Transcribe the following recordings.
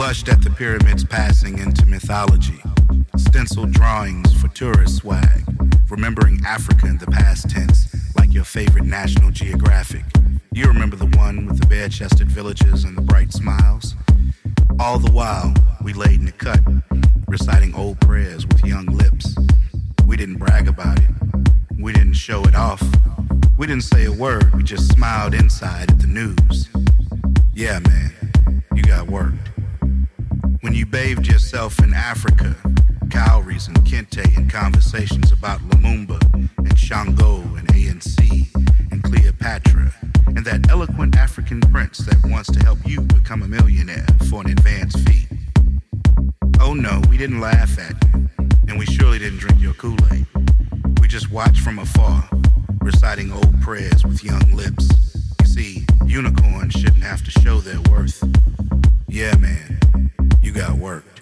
blushed at the pyramids passing into mythology. Stenciled drawings for tourist swag. Remembering Africa in the past tense, like your favorite National Geographic. You remember the one with the bare chested villages and the bright smiles? All the while, we laid in the cut, reciting old prayers with young lips. We didn't brag about it, we didn't show it off. We didn't say a word, we just smiled inside at the news. Yeah, man, you got worked. When you bathed yourself in Africa, cowries and kente and conversations about Lumumba and Shango and ANC and Cleopatra and that eloquent African prince that wants to help you become a millionaire for an advance fee. Oh no, we didn't laugh at you, and we surely didn't drink your Kool-Aid. We just watched from afar, reciting old prayers with young lips. You see, unicorns shouldn't have to show their worth. Yeah, man, you got worked.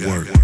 Thank